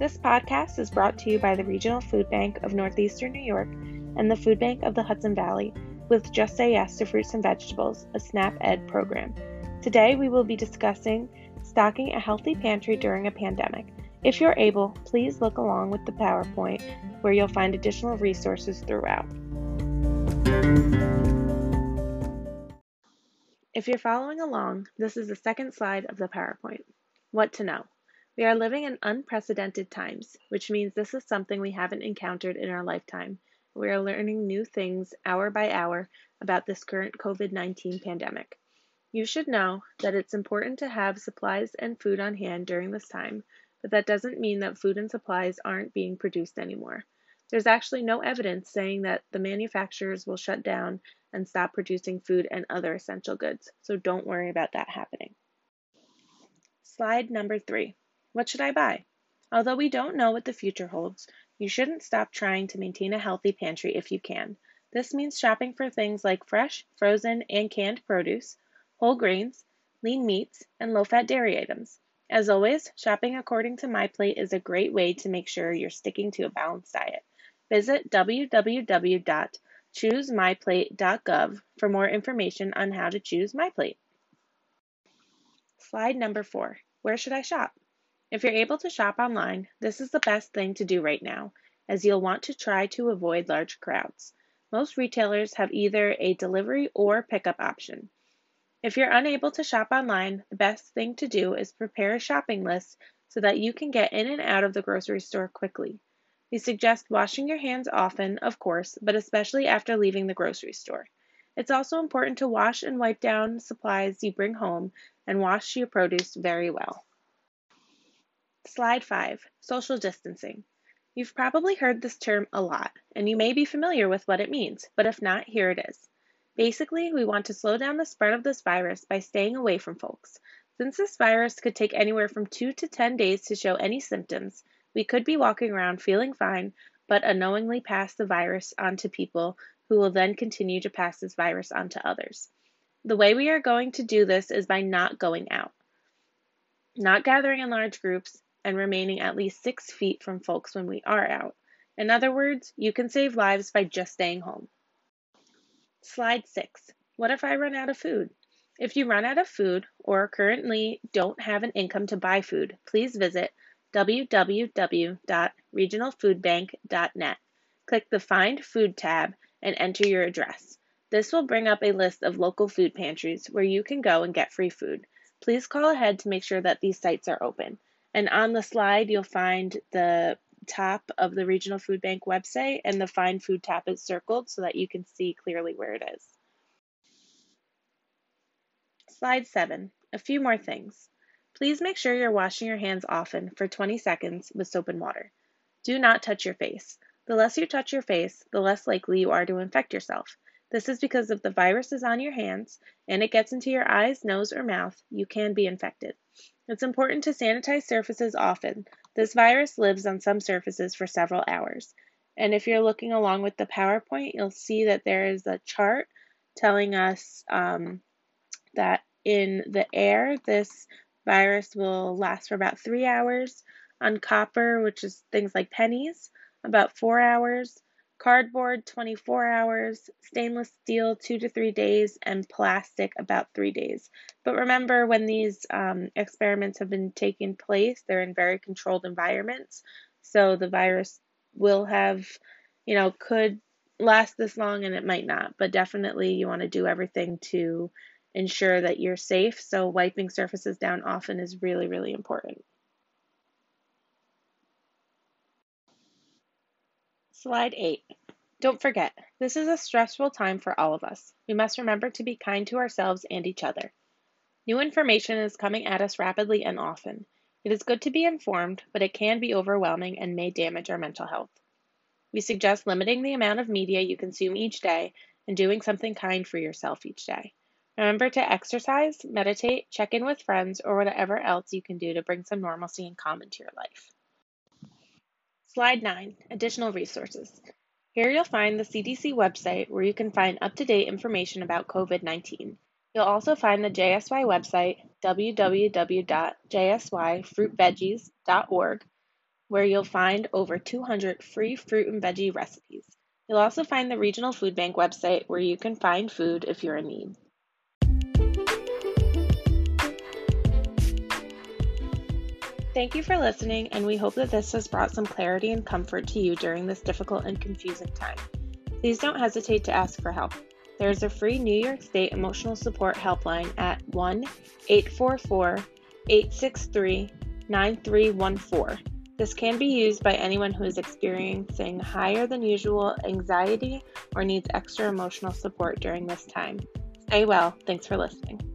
This podcast is brought to you by the Regional Food Bank of Northeastern New York and the Food Bank of the Hudson Valley with Just Say Yes to Fruits and Vegetables, a SNAP Ed program. Today we will be discussing stocking a healthy pantry during a pandemic. If you're able, please look along with the PowerPoint where you'll find additional resources throughout. If you're following along, this is the second slide of the PowerPoint. What to know. We are living in unprecedented times, which means this is something we haven't encountered in our lifetime. We are learning new things hour by hour about this current COVID 19 pandemic. You should know that it's important to have supplies and food on hand during this time, but that doesn't mean that food and supplies aren't being produced anymore. There's actually no evidence saying that the manufacturers will shut down and stop producing food and other essential goods, so don't worry about that happening. Slide number three. What should I buy? Although we don't know what the future holds, you shouldn't stop trying to maintain a healthy pantry if you can. This means shopping for things like fresh, frozen, and canned produce, whole grains, lean meats, and low fat dairy items. As always, shopping according to MyPlate is a great way to make sure you're sticking to a balanced diet. Visit www.choosemyplate.gov for more information on how to choose MyPlate. Slide number four Where should I shop? If you're able to shop online, this is the best thing to do right now, as you'll want to try to avoid large crowds. Most retailers have either a delivery or pickup option. If you're unable to shop online, the best thing to do is prepare a shopping list so that you can get in and out of the grocery store quickly. We suggest washing your hands often, of course, but especially after leaving the grocery store. It's also important to wash and wipe down supplies you bring home and wash your produce very well. Slide 5 Social distancing. You've probably heard this term a lot, and you may be familiar with what it means, but if not, here it is. Basically, we want to slow down the spread of this virus by staying away from folks. Since this virus could take anywhere from 2 to 10 days to show any symptoms, we could be walking around feeling fine, but unknowingly pass the virus on to people who will then continue to pass this virus on to others. The way we are going to do this is by not going out, not gathering in large groups, and remaining at least six feet from folks when we are out. In other words, you can save lives by just staying home. Slide 6. What if I run out of food? If you run out of food or currently don't have an income to buy food, please visit www.regionalfoodbank.net. Click the Find Food tab and enter your address. This will bring up a list of local food pantries where you can go and get free food. Please call ahead to make sure that these sites are open. And on the slide, you'll find the top of the Regional Food Bank website, and the Find Food tab is circled so that you can see clearly where it is. Slide 7. A few more things. Please make sure you're washing your hands often for 20 seconds with soap and water. Do not touch your face. The less you touch your face, the less likely you are to infect yourself. This is because if the virus is on your hands and it gets into your eyes, nose, or mouth, you can be infected. It's important to sanitize surfaces often. This virus lives on some surfaces for several hours. And if you're looking along with the PowerPoint, you'll see that there is a chart telling us um, that in the air, this virus will last for about three hours. On copper, which is things like pennies, about four hours cardboard 24 hours, stainless steel 2 to 3 days, and plastic about 3 days. But remember, when these um, experiments have been taking place, they're in very controlled environments. So the virus will have, you know, could last this long and it might not. But definitely, you want to do everything to ensure that you're safe. So wiping surfaces down often is really, really important. Slide 8. Don't forget, this is a stressful time for all of us. We must remember to be kind to ourselves and each other. New information is coming at us rapidly and often. It is good to be informed, but it can be overwhelming and may damage our mental health. We suggest limiting the amount of media you consume each day and doing something kind for yourself each day. Remember to exercise, meditate, check in with friends, or whatever else you can do to bring some normalcy and calm into your life. Slide 9 Additional resources. Here you'll find the CDC website where you can find up to date information about COVID 19. You'll also find the JSY website, www.jsyfruitveggies.org, where you'll find over 200 free fruit and veggie recipes. You'll also find the Regional Food Bank website where you can find food if you're in need. Thank you for listening, and we hope that this has brought some clarity and comfort to you during this difficult and confusing time. Please don't hesitate to ask for help. There is a free New York State emotional support helpline at 1 844 863 9314. This can be used by anyone who is experiencing higher than usual anxiety or needs extra emotional support during this time. Stay well. Thanks for listening.